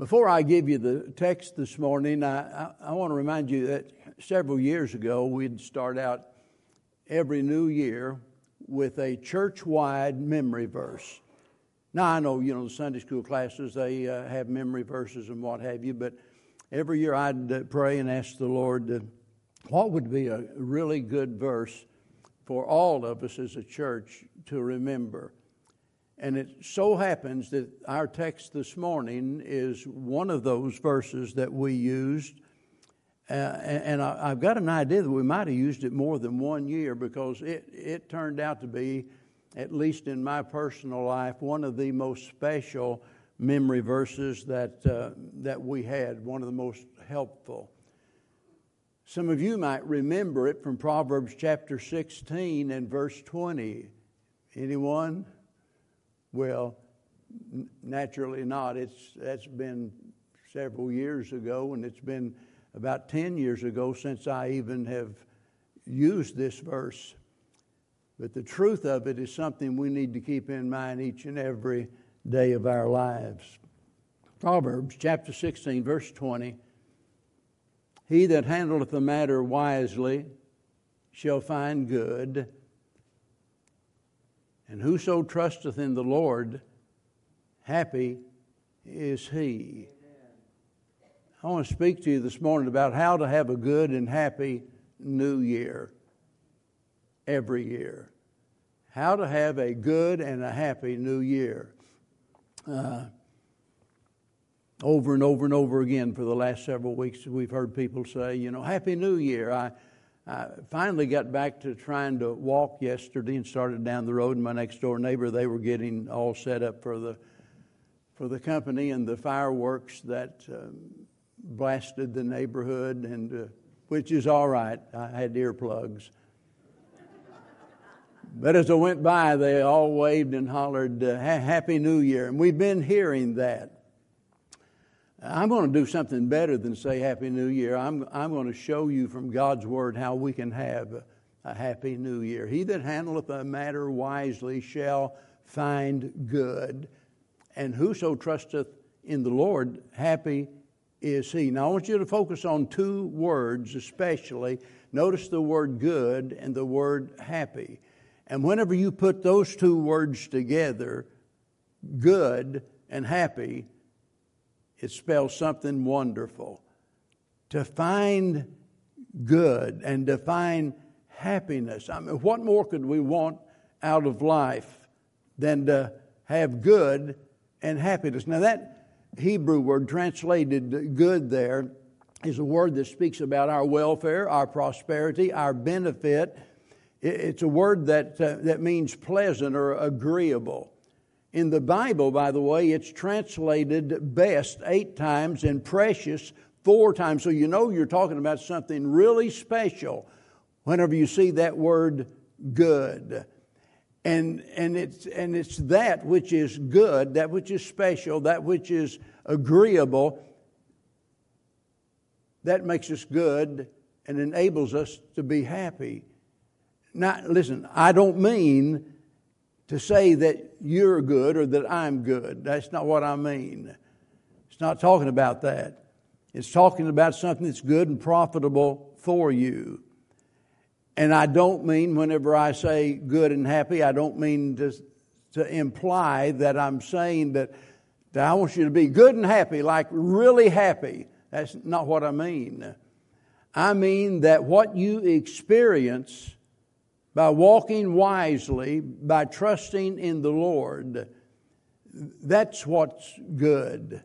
Before I give you the text this morning, I, I, I want to remind you that several years ago we'd start out every new year with a church wide memory verse. Now, I know, you know, the Sunday school classes, they uh, have memory verses and what have you, but every year I'd uh, pray and ask the Lord uh, what would be a really good verse for all of us as a church to remember. And it so happens that our text this morning is one of those verses that we used. Uh, and, I, have got an idea that we might have used it more than one year because it, it turned out to be, at least in my personal life, one of the most special memory verses that, uh, that we had, one of the most helpful. Some of you might remember it from Proverbs chapter 16 and verse 20. Anyone? Well, naturally not. It's, that's been several years ago, and it's been about 10 years ago since I even have used this verse. But the truth of it is something we need to keep in mind each and every day of our lives. Proverbs chapter 16, verse 20 He that handleth the matter wisely shall find good and whoso trusteth in the Lord, happy is he. I want to speak to you this morning about how to have a good and happy new year every year. How to have a good and a happy new year. Uh, over and over and over again for the last several weeks, we've heard people say, you know, Happy New Year. I, I finally got back to trying to walk yesterday and started down the road. And my next door neighbor, they were getting all set up for the for the company and the fireworks that um, blasted the neighborhood, and uh, which is all right. I had earplugs. But as I went by, they all waved and hollered, uh, Happy New Year. And we've been hearing that. I'm going to do something better than say Happy New Year. I'm, I'm going to show you from God's Word how we can have a, Happy New Year. He that handleth a matter wisely shall find good, and whoso trusteth in the Lord, happy is he. Now, I want you to focus on two words especially. Notice the word good and the word happy. And whenever you put those two words together, good and happy, it spells something wonderful. To find good and to find happiness. I mean, what more could we want out of life than to have good and happiness? Now, that Hebrew word translated good there is a word that speaks about our welfare, our prosperity, our benefit. It's a word that, uh, that means pleasant or agreeable. In the Bible, by the way, it's translated best eight times and precious four times. So you know you're talking about something really special whenever you see that word good. And, and, it's, and it's that which is good, that which is special, that which is agreeable, that makes us good and enables us to be happy. Now, listen, I don't mean to say that you're good or that I'm good. That's not what I mean. It's not talking about that. It's talking about something that's good and profitable for you. And I don't mean, whenever I say good and happy, I don't mean to, to imply that I'm saying that, that I want you to be good and happy, like really happy. That's not what I mean. I mean that what you experience by walking wisely, by trusting in the Lord. That's what's good.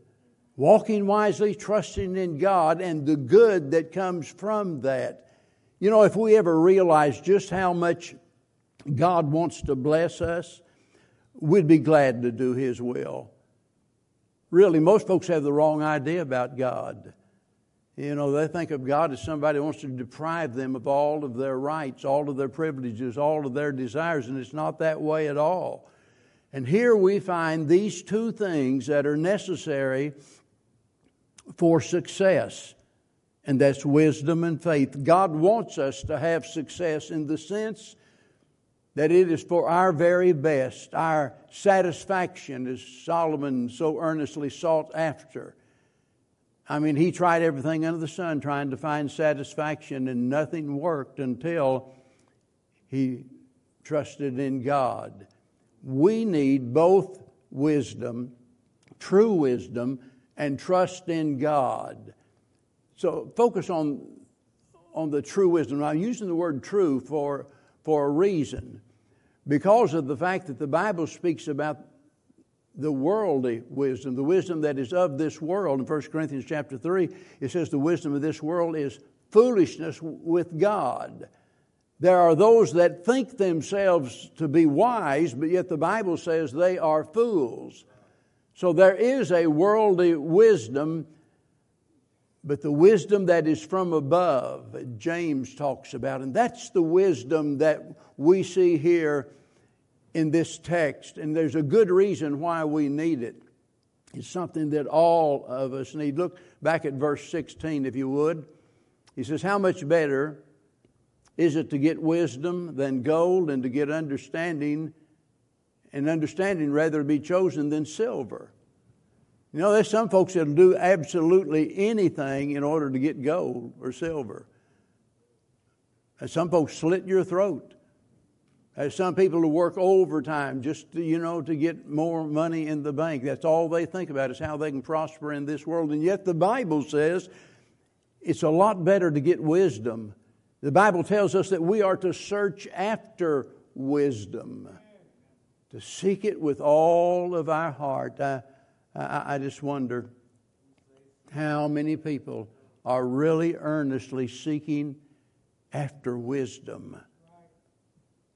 Walking wisely, trusting in God, and the good that comes from that. You know, if we ever realize just how much God wants to bless us, we'd be glad to do His will. Really, most folks have the wrong idea about God. You know, they think of God as somebody who wants to deprive them of all of their rights, all of their privileges, all of their desires, and it's not that way at all. And here we find these two things that are necessary for success, and that's wisdom and faith. God wants us to have success in the sense that it is for our very best, our satisfaction, as Solomon so earnestly sought after. I mean, he tried everything under the sun trying to find satisfaction, and nothing worked until he trusted in God. We need both wisdom, true wisdom, and trust in God. So focus on, on the true wisdom. I'm using the word true for, for a reason because of the fact that the Bible speaks about the worldly wisdom, the wisdom that is of this world. In 1 Corinthians chapter 3, it says the wisdom of this world is foolishness with God. There are those that think themselves to be wise, but yet the Bible says they are fools. So there is a worldly wisdom, but the wisdom that is from above, James talks about, and that's the wisdom that we see here in this text, and there's a good reason why we need it. It's something that all of us need. Look back at verse 16, if you would. He says, How much better is it to get wisdom than gold, and to get understanding, and understanding rather be chosen than silver? You know, there's some folks that'll do absolutely anything in order to get gold or silver. And some folks slit your throat. Some people who work overtime just to, you know to get more money in the bank. That's all they think about is how they can prosper in this world. And yet the Bible says it's a lot better to get wisdom. The Bible tells us that we are to search after wisdom, to seek it with all of our heart. I, I, I just wonder how many people are really earnestly seeking after wisdom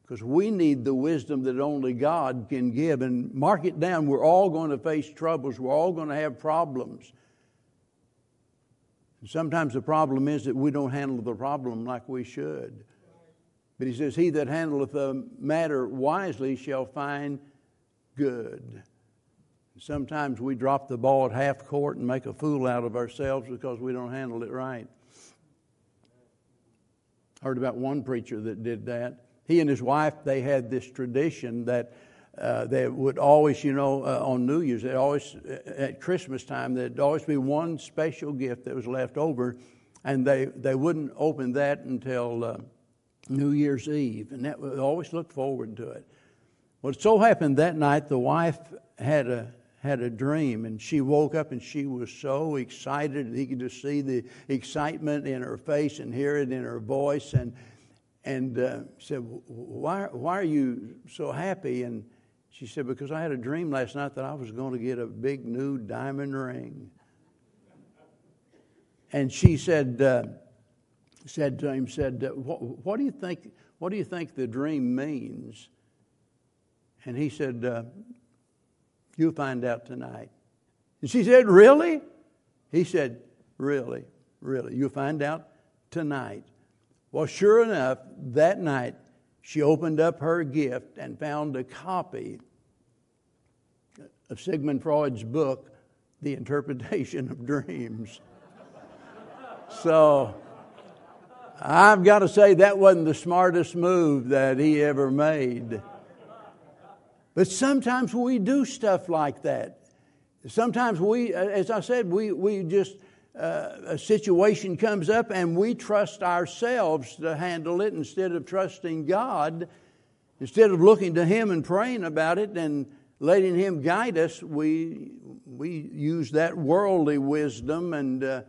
because we need the wisdom that only God can give. And mark it down, we're all going to face troubles, we're all going to have problems. And sometimes the problem is that we don't handle the problem like we should. But he says, He that handleth the matter wisely shall find good. Sometimes we drop the ball at half court and make a fool out of ourselves because we don't handle it right. I heard about one preacher that did that he and his wife, they had this tradition that uh, they would always, you know, uh, on New Year's, they always, uh, at Christmas time, there'd always be one special gift that was left over, and they, they wouldn't open that until uh, New Year's Eve, and that would always look forward to it. Well, it so happened that night the wife had a had a dream, and she woke up and she was so excited, and he could just see the excitement in her face and hear it in her voice, and and uh, said, why, why are you so happy? And she said, Because I had a dream last night that I was going to get a big new diamond ring. And she said, uh, said to him, said, uh, what, what, do you think, what do you think the dream means? And he said, uh, You'll find out tonight. And she said, Really? He said, Really, really. You'll find out tonight. Well, sure enough, that night she opened up her gift and found a copy of Sigmund Freud's book, The Interpretation of Dreams. so I've got to say that wasn't the smartest move that he ever made. But sometimes we do stuff like that. Sometimes we, as I said, we, we just uh, a situation comes up and we trust ourselves to handle it instead of trusting God, instead of looking to Him and praying about it and letting Him guide us, we, we use that worldly wisdom and, uh,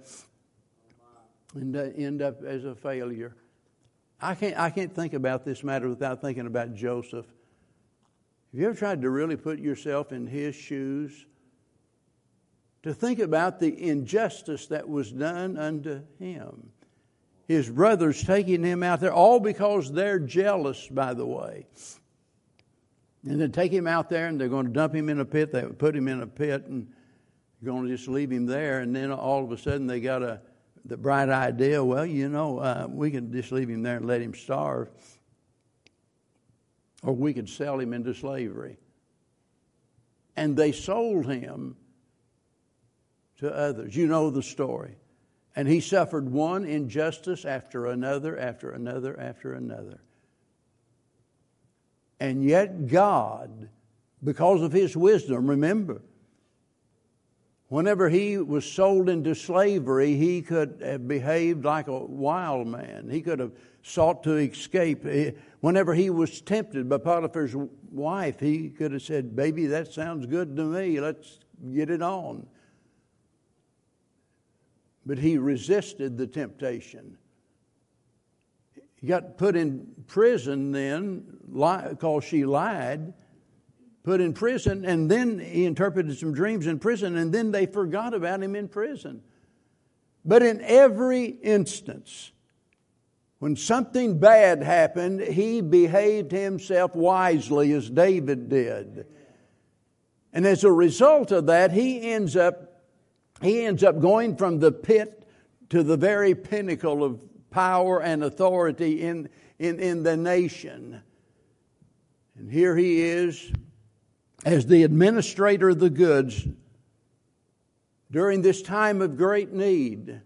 and uh, end up as a failure. I can't, I can't think about this matter without thinking about Joseph. Have you ever tried to really put yourself in his shoes? To think about the injustice that was done unto him. His brothers taking him out there, all because they're jealous, by the way. And then take him out there and they're going to dump him in a pit. They put him in a pit and going to just leave him there. And then all of a sudden they got a the bright idea well, you know, uh, we can just leave him there and let him starve. Or we could sell him into slavery. And they sold him to others. You know the story. And he suffered one injustice after another, after another, after another. And yet, God, because of his wisdom, remember, Whenever he was sold into slavery, he could have behaved like a wild man. He could have sought to escape. Whenever he was tempted by Potiphar's wife, he could have said, Baby, that sounds good to me. Let's get it on. But he resisted the temptation. He got put in prison then because she lied put in prison, and then he interpreted some dreams in prison, and then they forgot about him in prison. But in every instance, when something bad happened, he behaved himself wisely as David did. And as a result of that, he ends up he ends up going from the pit to the very pinnacle of power and authority in, in, in the nation. And here he is as the administrator of the goods during this time of great need.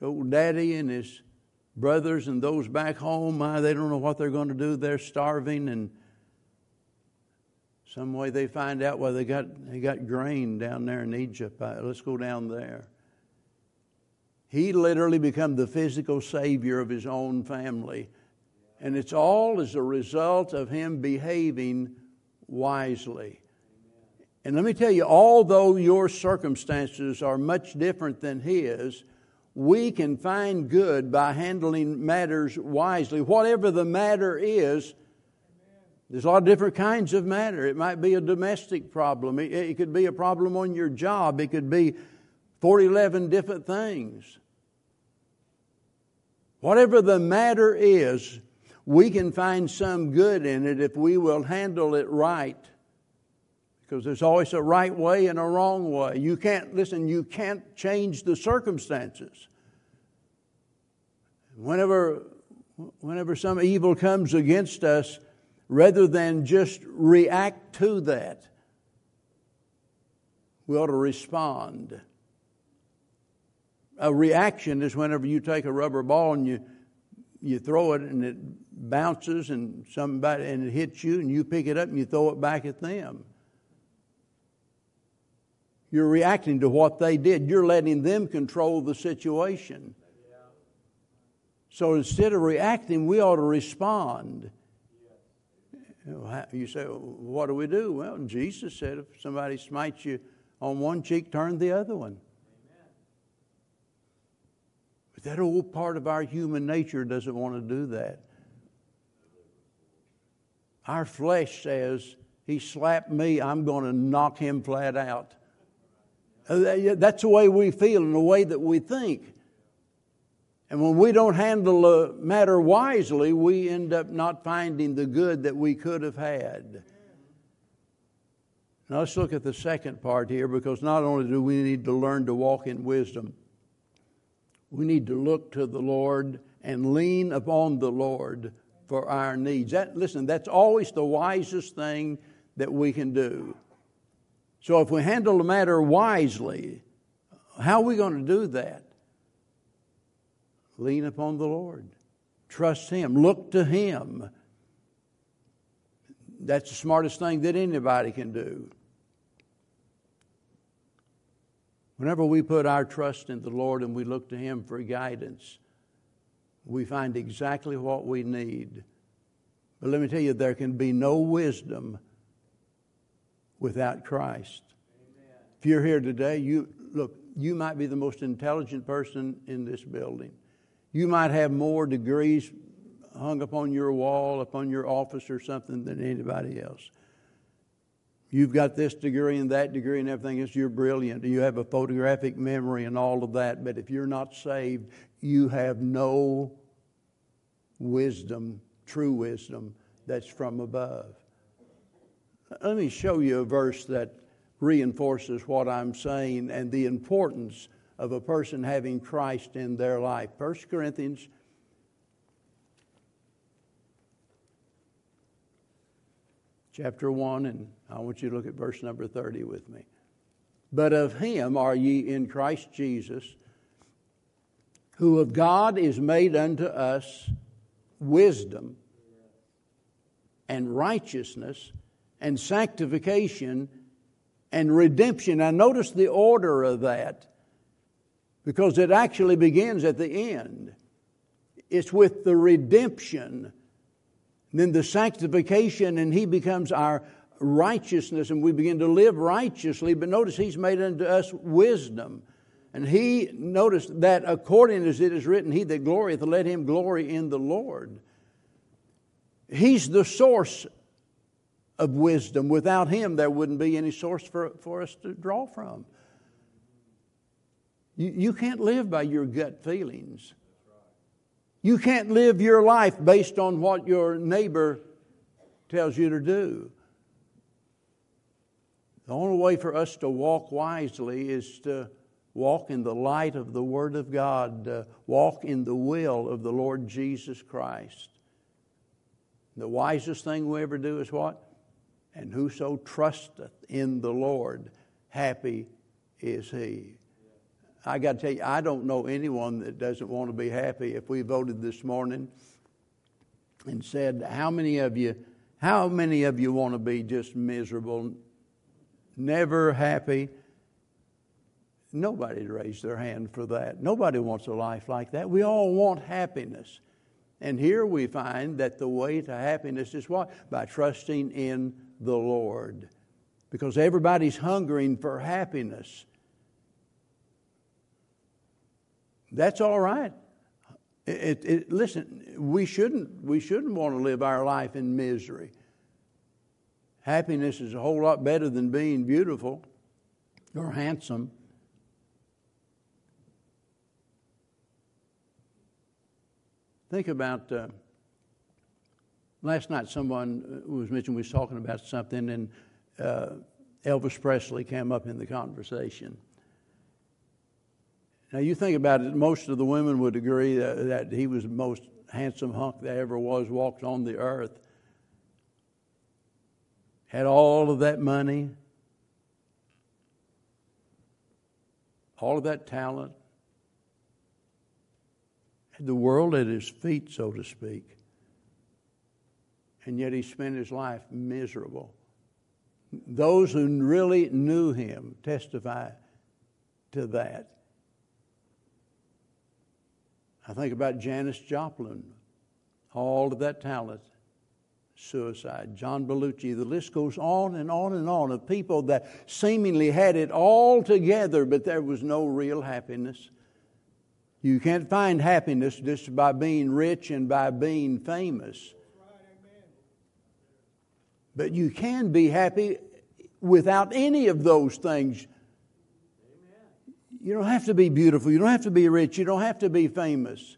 So, daddy and his brothers and those back home, uh, they don't know what they're going to do. They're starving, and some way they find out well they got they got grain down there in Egypt. Uh, let's go down there. He literally become the physical savior of his own family, and it's all as a result of him behaving wisely. And let me tell you, although your circumstances are much different than his, we can find good by handling matters wisely. Whatever the matter is, there's a lot of different kinds of matter. It might be a domestic problem, it, it could be a problem on your job, it could be 40, 11 different things. Whatever the matter is, we can find some good in it if we will handle it right. Because there's always a right way and a wrong way. You can't, listen, you can't change the circumstances. Whenever, whenever some evil comes against us, rather than just react to that, we ought to respond. A reaction is whenever you take a rubber ball and you, you throw it and it bounces and somebody and it hits you and you pick it up and you throw it back at them. You're reacting to what they did. You're letting them control the situation. So instead of reacting, we ought to respond. You say, what do we do? Well, Jesus said if somebody smites you on one cheek, turn the other one. But that old part of our human nature doesn't want to do that. Our flesh says, He slapped me, I'm going to knock him flat out. Uh, that's the way we feel and the way that we think. And when we don't handle a matter wisely, we end up not finding the good that we could have had. Now let's look at the second part here because not only do we need to learn to walk in wisdom, we need to look to the Lord and lean upon the Lord for our needs. That, listen, that's always the wisest thing that we can do. So if we handle the matter wisely, how are we going to do that? Lean upon the Lord. Trust Him. Look to Him. That's the smartest thing that anybody can do. Whenever we put our trust in the Lord and we look to Him for guidance, we find exactly what we need. But let me tell you, there can be no wisdom without Christ. Amen. If you're here today, you look, you might be the most intelligent person in this building. You might have more degrees hung upon your wall, upon your office or something than anybody else. You've got this degree and that degree and everything else. You're brilliant. You have a photographic memory and all of that. But if you're not saved, you have no wisdom, true wisdom that's from above. Let me show you a verse that reinforces what I'm saying and the importance of a person having Christ in their life. 1 Corinthians chapter 1, and I want you to look at verse number 30 with me. But of him are ye in Christ Jesus, who of God is made unto us wisdom and righteousness and sanctification and redemption. Now, notice the order of that because it actually begins at the end. It's with the redemption, then the sanctification, and He becomes our righteousness, and we begin to live righteously. But notice He's made unto us wisdom. And He, notice that according as it is written, He that glorieth, let him glory in the Lord. He's the source of wisdom. Without Him, there wouldn't be any source for, for us to draw from. You, you can't live by your gut feelings. You can't live your life based on what your neighbor tells you to do. The only way for us to walk wisely is to walk in the light of the Word of God, walk in the will of the Lord Jesus Christ. The wisest thing we ever do is what? And whoso trusteth in the Lord, happy is he. I got to tell you, I don't know anyone that doesn't want to be happy. If we voted this morning and said, How many of you, how many of you want to be just miserable, never happy? Nobody raised their hand for that. Nobody wants a life like that. We all want happiness. And here we find that the way to happiness is what? By trusting in the Lord. Because everybody's hungering for happiness. That's all right. It, it, listen, we shouldn't, we shouldn't want to live our life in misery. Happiness is a whole lot better than being beautiful or handsome. Think about uh, last night, someone uh, was mentioned, we was talking about something, and uh, Elvis Presley came up in the conversation. Now, you think about it, most of the women would agree that, that he was the most handsome hunk that ever was, walked on the earth. Had all of that money, all of that talent, had the world at his feet, so to speak. And yet he spent his life miserable. Those who really knew him testify to that. I think about Janis Joplin, all of that talent, suicide. John Belushi, the list goes on and on and on of people that seemingly had it all together, but there was no real happiness. You can't find happiness just by being rich and by being famous. But you can be happy without any of those things. You don't have to be beautiful. You don't have to be rich. You don't have to be famous.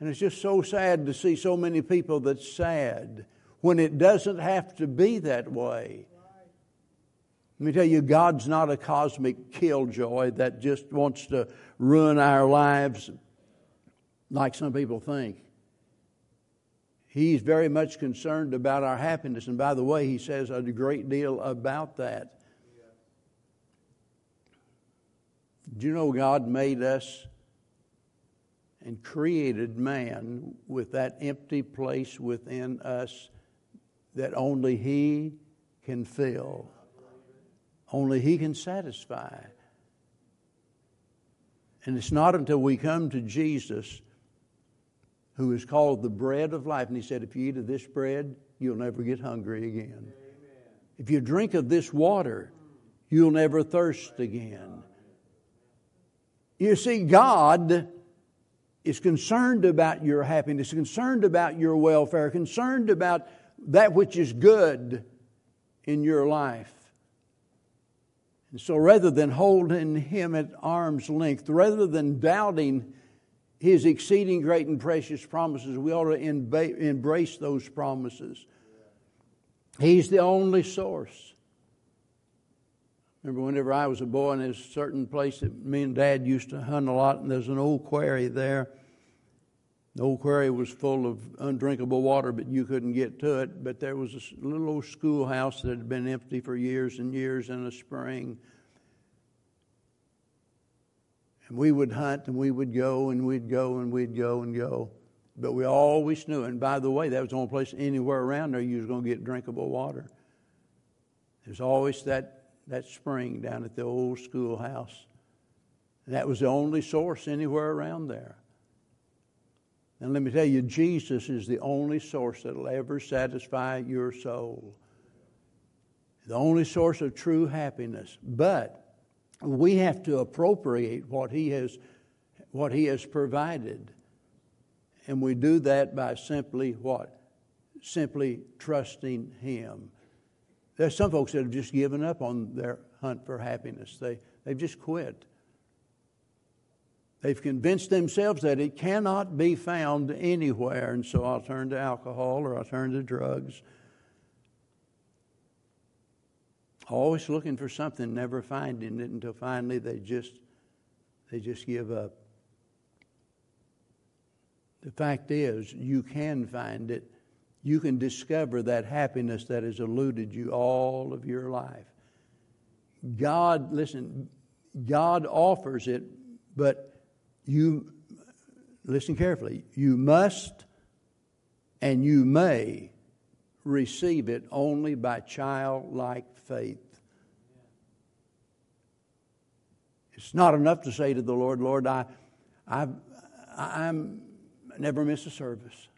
And it's just so sad to see so many people that's sad when it doesn't have to be that way. Let me tell you, God's not a cosmic killjoy that just wants to ruin our lives like some people think. He's very much concerned about our happiness. And by the way, he says a great deal about that. Do you know God made us and created man with that empty place within us that only He can fill? Only He can satisfy. And it's not until we come to Jesus, who is called the bread of life, and He said, If you eat of this bread, you'll never get hungry again. Amen. If you drink of this water, you'll never thirst again. You see, God is concerned about your happiness, concerned about your welfare, concerned about that which is good in your life. And so rather than holding him at arm's length, rather than doubting his exceeding great and precious promises, we ought to embrace those promises. He's the only source. Remember, whenever I was a boy, and there's a certain place that me and Dad used to hunt a lot, and there's an old quarry there. The old quarry was full of undrinkable water, but you couldn't get to it. But there was a little old schoolhouse that had been empty for years and years in a spring. And we would hunt and we would go and we'd go and we'd go and go. But we always knew, and by the way, that was the only place anywhere around there you was going to get drinkable water. There's always that that spring down at the old schoolhouse. That was the only source anywhere around there. And let me tell you, Jesus is the only source that will ever satisfy your soul. The only source of true happiness. But we have to appropriate what He has, what he has provided. And we do that by simply what? Simply trusting Him. There's some folks that have just given up on their hunt for happiness. They, they've just quit. They've convinced themselves that it cannot be found anywhere, and so I'll turn to alcohol or I'll turn to drugs. Always looking for something, never finding it until finally they just they just give up. The fact is, you can find it. You can discover that happiness that has eluded you all of your life. God, listen, God offers it, but you, listen carefully, you must and you may receive it only by childlike faith. It's not enough to say to the Lord, Lord, I, I, I'm never miss a service.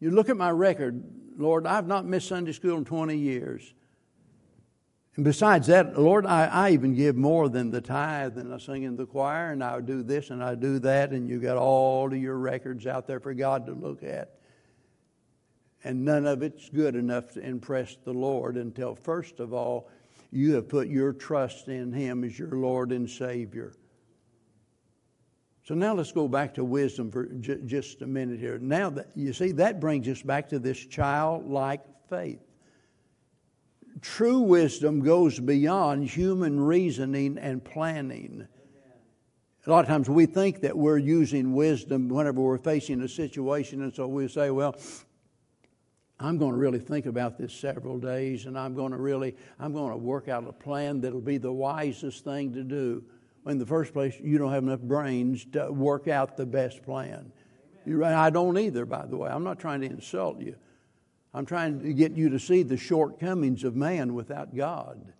You look at my record, Lord, I've not missed Sunday school in 20 years. And besides that, Lord, I, I even give more than the tithe, and I sing in the choir, and I do this and I do that, and you got all of your records out there for God to look at. And none of it's good enough to impress the Lord until, first of all, you have put your trust in Him as your Lord and Savior. So now let's go back to wisdom for j- just a minute here. Now, that, you see, that brings us back to this childlike faith true wisdom goes beyond human reasoning and planning. A lot of times we think that we're using wisdom whenever we're facing a situation, and so we say, well, I'm going to really think about this several days, and I'm going to really, I'm going to work out a plan that'll be the wisest thing to do. In the first place, you don't have enough brains to work out the best plan. I don't either, by the way. I'm not trying to insult you. I'm trying to get you to see the shortcomings of man without God.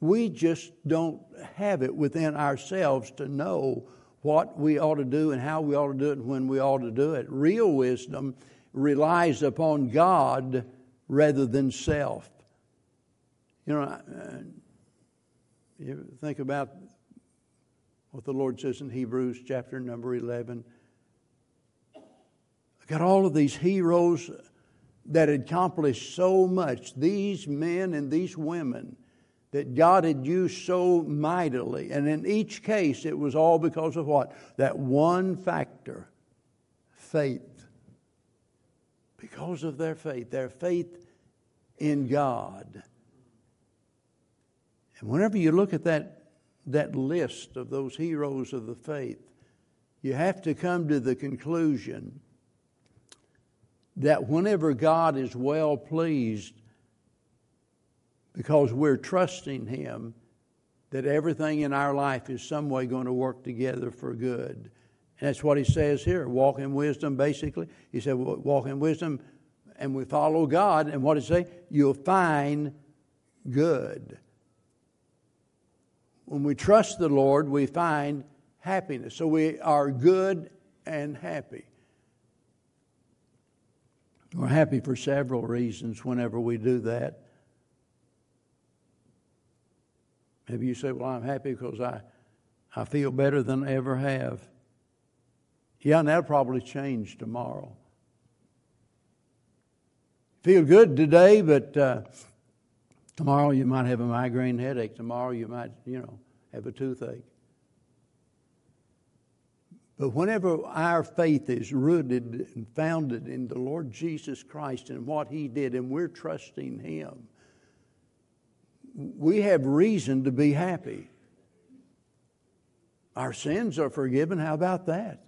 We just don't have it within ourselves to know what we ought to do and how we ought to do it and when we ought to do it. Real wisdom relies upon God rather than self. You know, uh, you think about what the Lord says in Hebrews chapter number 11. I've got all of these heroes that accomplished so much, these men and these women that God had used so mightily. And in each case, it was all because of what? That one factor faith. Because of their faith, their faith in God. And whenever you look at that, that list of those heroes of the faith, you have to come to the conclusion that whenever God is well pleased, because we're trusting Him, that everything in our life is some way going to work together for good. And that's what He says here walk in wisdom, basically. He said, walk in wisdom, and we follow God. And what does He say? You'll find good. When we trust the Lord, we find happiness. So we are good and happy. We're happy for several reasons whenever we do that. Maybe you say, Well, I'm happy because I, I feel better than I ever have. Yeah, and that'll probably change tomorrow. Feel good today, but uh, tomorrow you might have a migraine headache. Tomorrow you might, you know, have a toothache. But whenever our faith is rooted and founded in the Lord Jesus Christ and what He did, and we're trusting Him, we have reason to be happy. Our sins are forgiven. How about that?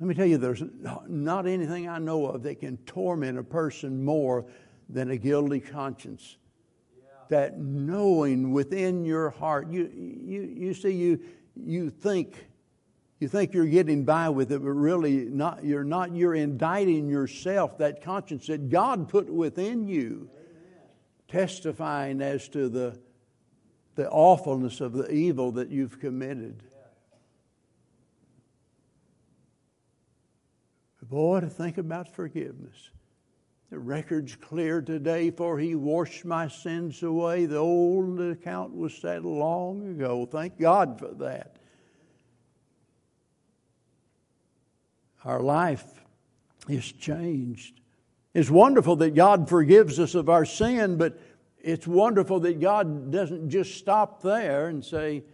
Let me tell you, there's not anything I know of that can torment a person more than a guilty conscience. That knowing within your heart, you, you, you see, you, you think you think you're getting by with it, but really not, you're not. You're indicting yourself, that conscience that God put within you, Amen. testifying as to the, the awfulness of the evil that you've committed. Boy, to think about forgiveness. The record's clear today, for he washed my sins away. The old account was settled long ago. Thank God for that. Our life is changed. It's wonderful that God forgives us of our sin, but it's wonderful that God doesn't just stop there and say,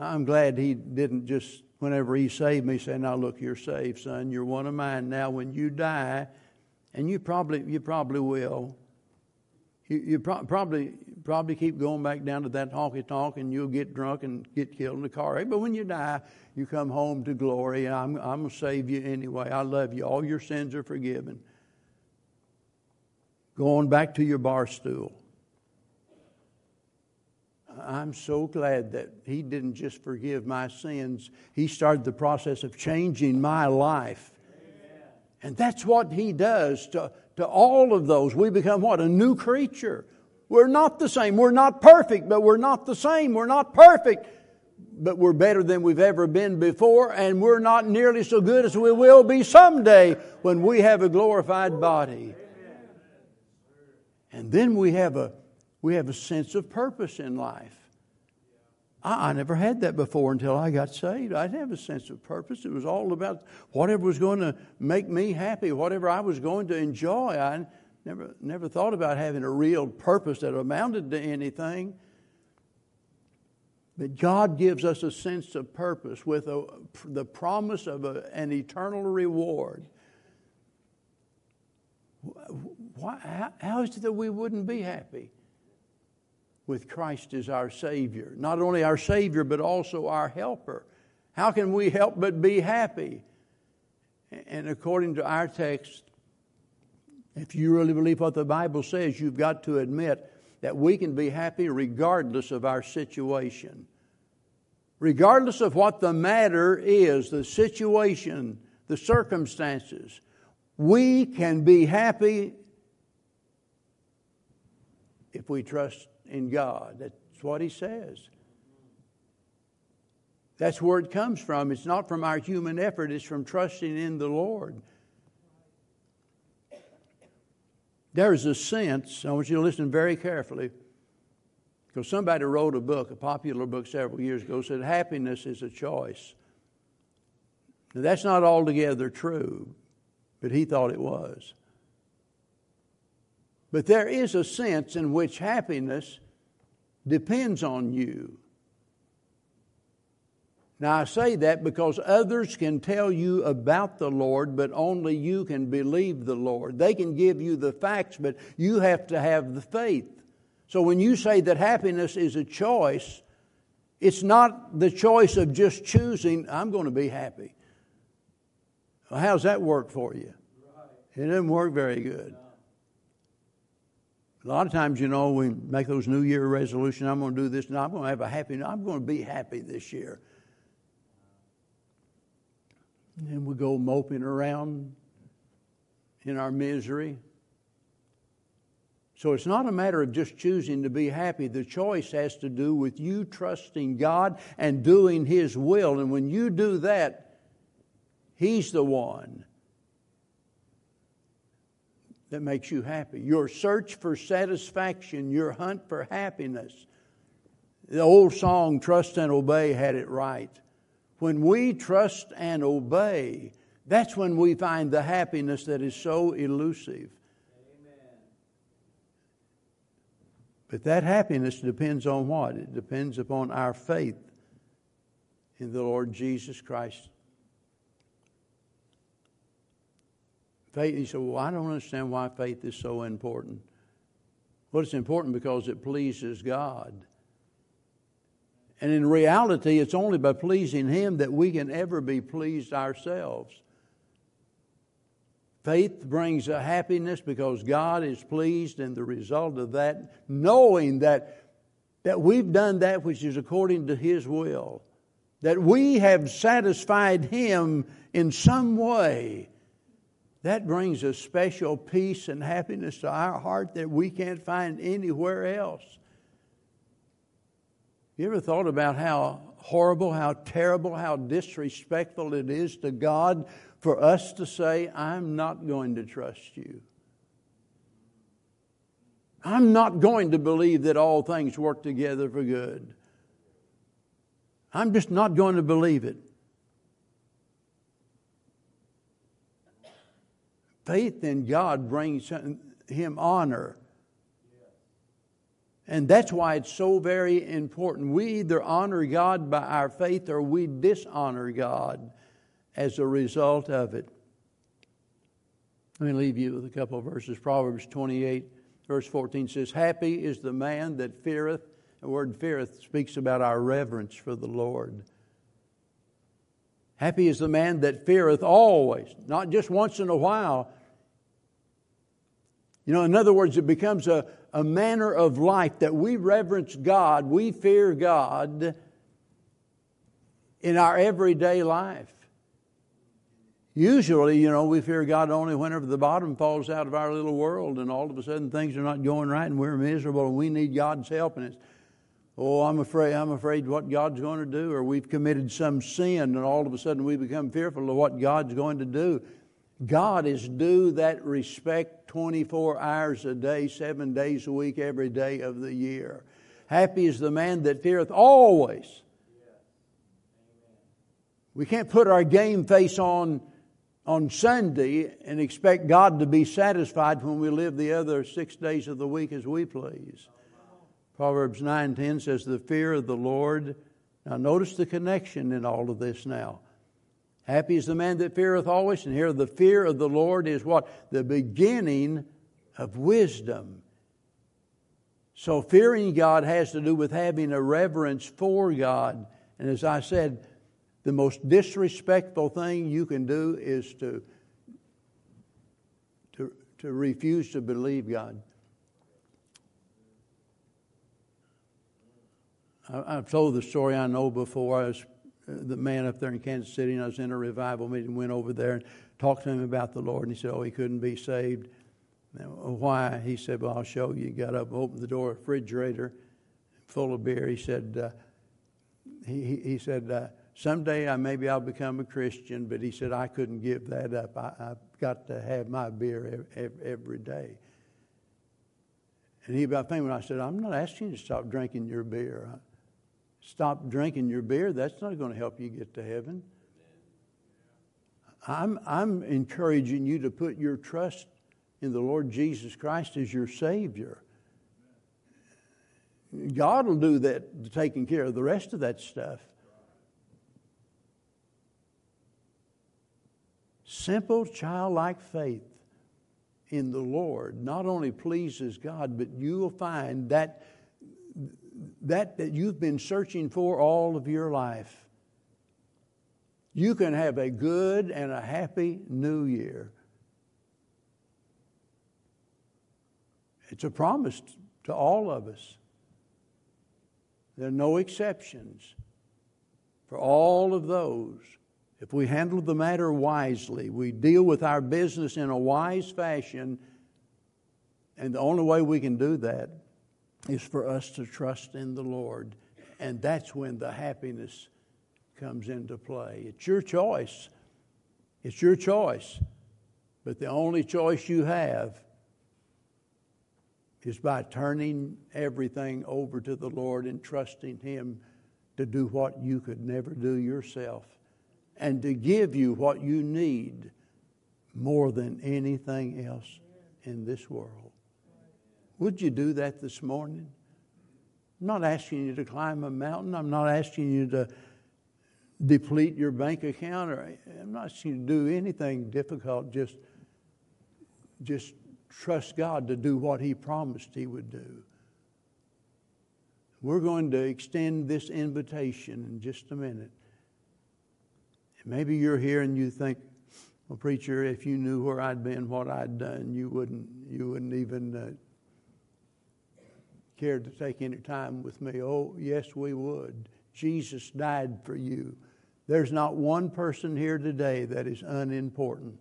I'm glad He didn't just, whenever He saved me, say, Now look, you're saved, son. You're one of mine. Now, when you die, and you probably you probably will. You, you pro- probably probably keep going back down to that honky tonk, and you'll get drunk and get killed in the car. But when you die, you come home to glory, I'm I'm gonna save you anyway. I love you. All your sins are forgiven. Going back to your bar stool. I'm so glad that He didn't just forgive my sins, He started the process of changing my life. And that's what he does to, to all of those. We become what? A new creature. We're not the same. We're not perfect, but we're not the same. We're not perfect, but we're better than we've ever been before, and we're not nearly so good as we will be someday when we have a glorified body. And then we have a, we have a sense of purpose in life. I, I never had that before until I got saved. I didn't have a sense of purpose. It was all about whatever was going to make me happy, whatever I was going to enjoy. I never, never thought about having a real purpose that amounted to anything. But God gives us a sense of purpose with a, the promise of a, an eternal reward. Why, how, how is it that we wouldn't be happy? With Christ as our Savior. Not only our Savior, but also our helper. How can we help but be happy? And according to our text, if you really believe what the Bible says, you've got to admit that we can be happy regardless of our situation. Regardless of what the matter is, the situation, the circumstances, we can be happy if we trust in God. That's what he says. That's where it comes from. It's not from our human effort, it's from trusting in the Lord. There's a sense, I want you to listen very carefully, because somebody wrote a book, a popular book several years ago, said happiness is a choice. Now, that's not altogether true, but he thought it was. But there is a sense in which happiness depends on you. Now, I say that because others can tell you about the Lord, but only you can believe the Lord. They can give you the facts, but you have to have the faith. So, when you say that happiness is a choice, it's not the choice of just choosing, I'm going to be happy. Well, how's that work for you? It doesn't work very good. A lot of times, you know, we make those New Year resolutions. I'm going to do this, and I'm going to have a happy. I'm going to be happy this year. And we go moping around in our misery. So it's not a matter of just choosing to be happy. The choice has to do with you trusting God and doing His will. And when you do that, He's the one that makes you happy. Your search for satisfaction, your hunt for happiness. The old song, Trust and Obey, had it right. When we trust and obey, that's when we find the happiness that is so elusive. Amen. But that happiness depends on what? It depends upon our faith in the Lord Jesus Christ Faith, he said, Well, I don't understand why faith is so important. Well, it's important because it pleases God. And in reality, it's only by pleasing Him that we can ever be pleased ourselves. Faith brings a happiness because God is pleased, and the result of that, knowing that, that we've done that which is according to His will, that we have satisfied Him in some way that brings a special peace and happiness to our heart that we can't find anywhere else. You ever thought about how horrible, how terrible, how disrespectful it is to God for us to say, I'm not going to trust you? I'm not going to believe that all things work together for good. I'm just not going to believe it. Faith in God brings him honor. And that's why it's so very important. We either honor God by our faith or we dishonor God as a result of it. Let me leave you with a couple of verses. Proverbs 28, verse 14 says, Happy is the man that feareth. The word feareth speaks about our reverence for the Lord. Happy is the man that feareth always, not just once in a while. You know, in other words, it becomes a, a manner of life that we reverence God, we fear God in our everyday life. Usually, you know, we fear God only whenever the bottom falls out of our little world and all of a sudden things are not going right and we're miserable and we need God's help and it's Oh, I'm afraid, I'm afraid what God's going to do, or we've committed some sin and all of a sudden we become fearful of what God's going to do. God is due that respect 24 hours a day, seven days a week, every day of the year. Happy is the man that feareth always. We can't put our game face on on Sunday and expect God to be satisfied when we live the other six days of the week as we please. Proverbs 9:10 says, "The fear of the Lord." Now notice the connection in all of this now. Happy is the man that feareth always, and here the fear of the Lord is what? The beginning of wisdom. So fearing God has to do with having a reverence for God. And as I said, the most disrespectful thing you can do is to, to, to refuse to believe God. I, have told the story I know before. I was uh, the man up there in Kansas City, and I was in a revival meeting, went over there and talked to him about the Lord, and he said, Oh, he couldn't be saved. Why? He said, Well, I'll show you. He got up, opened the door, refrigerator full of beer. He said, uh, he, he said, uh, someday I, maybe I'll become a Christian, but he said, I couldn't give that up. I, have got to have my beer every, every day. And he about thinking when I said, I'm not asking you to stop drinking your beer stop drinking your beer, that's not going to help you get to heaven. I'm, I'm encouraging you to put your trust in the Lord Jesus Christ as your Savior. God will do that, taking care of the rest of that stuff. Simple, childlike faith in the Lord not only pleases God, but you will find that that, that you've been searching for all of your life. You can have a good and a happy new year. It's a promise to all of us. There are no exceptions. For all of those, if we handle the matter wisely, we deal with our business in a wise fashion, and the only way we can do that is for us to trust in the Lord. And that's when the happiness comes into play. It's your choice. It's your choice. But the only choice you have is by turning everything over to the Lord and trusting Him to do what you could never do yourself and to give you what you need more than anything else in this world. Would you do that this morning? I'm not asking you to climb a mountain. I'm not asking you to deplete your bank account or I'm not asking you to do anything difficult. Just, just trust God to do what He promised He would do. We're going to extend this invitation in just a minute. Maybe you're here and you think, well, preacher, if you knew where I'd been, what I'd done, you wouldn't, you wouldn't even uh, cared to take any time with me? Oh, yes, we would. Jesus died for you. There's not one person here today that is unimportant.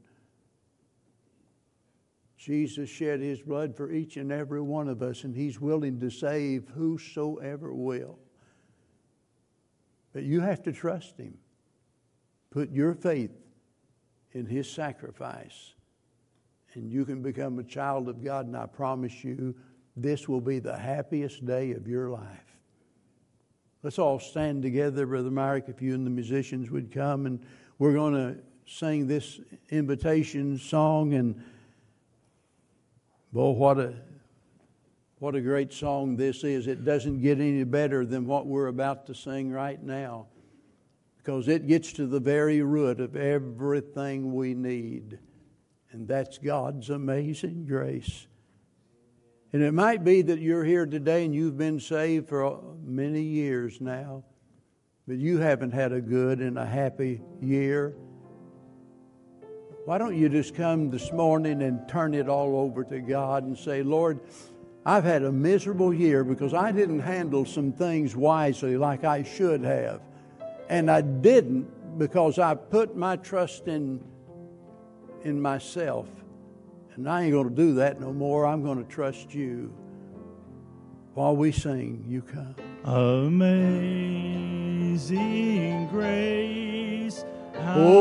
Jesus shed his blood for each and every one of us, and he's willing to save whosoever will. But you have to trust Him. Put your faith in His sacrifice, and you can become a child of God. And I promise you, this will be the happiest day of your life. Let's all stand together, Brother Myrick, if you and the musicians would come, and we're going to sing this invitation song. And boy, what a what a great song this is. It doesn't get any better than what we're about to sing right now because it gets to the very root of everything we need, and that's God's amazing grace. And it might be that you're here today and you've been saved for many years now, but you haven't had a good and a happy year. Why don't you just come this morning and turn it all over to God and say, Lord, I've had a miserable year because I didn't handle some things wisely like I should have. And I didn't because I put my trust in, in myself. And I ain't going to do that no more. I'm going to trust you. While we sing, you come. Amazing grace. Oh.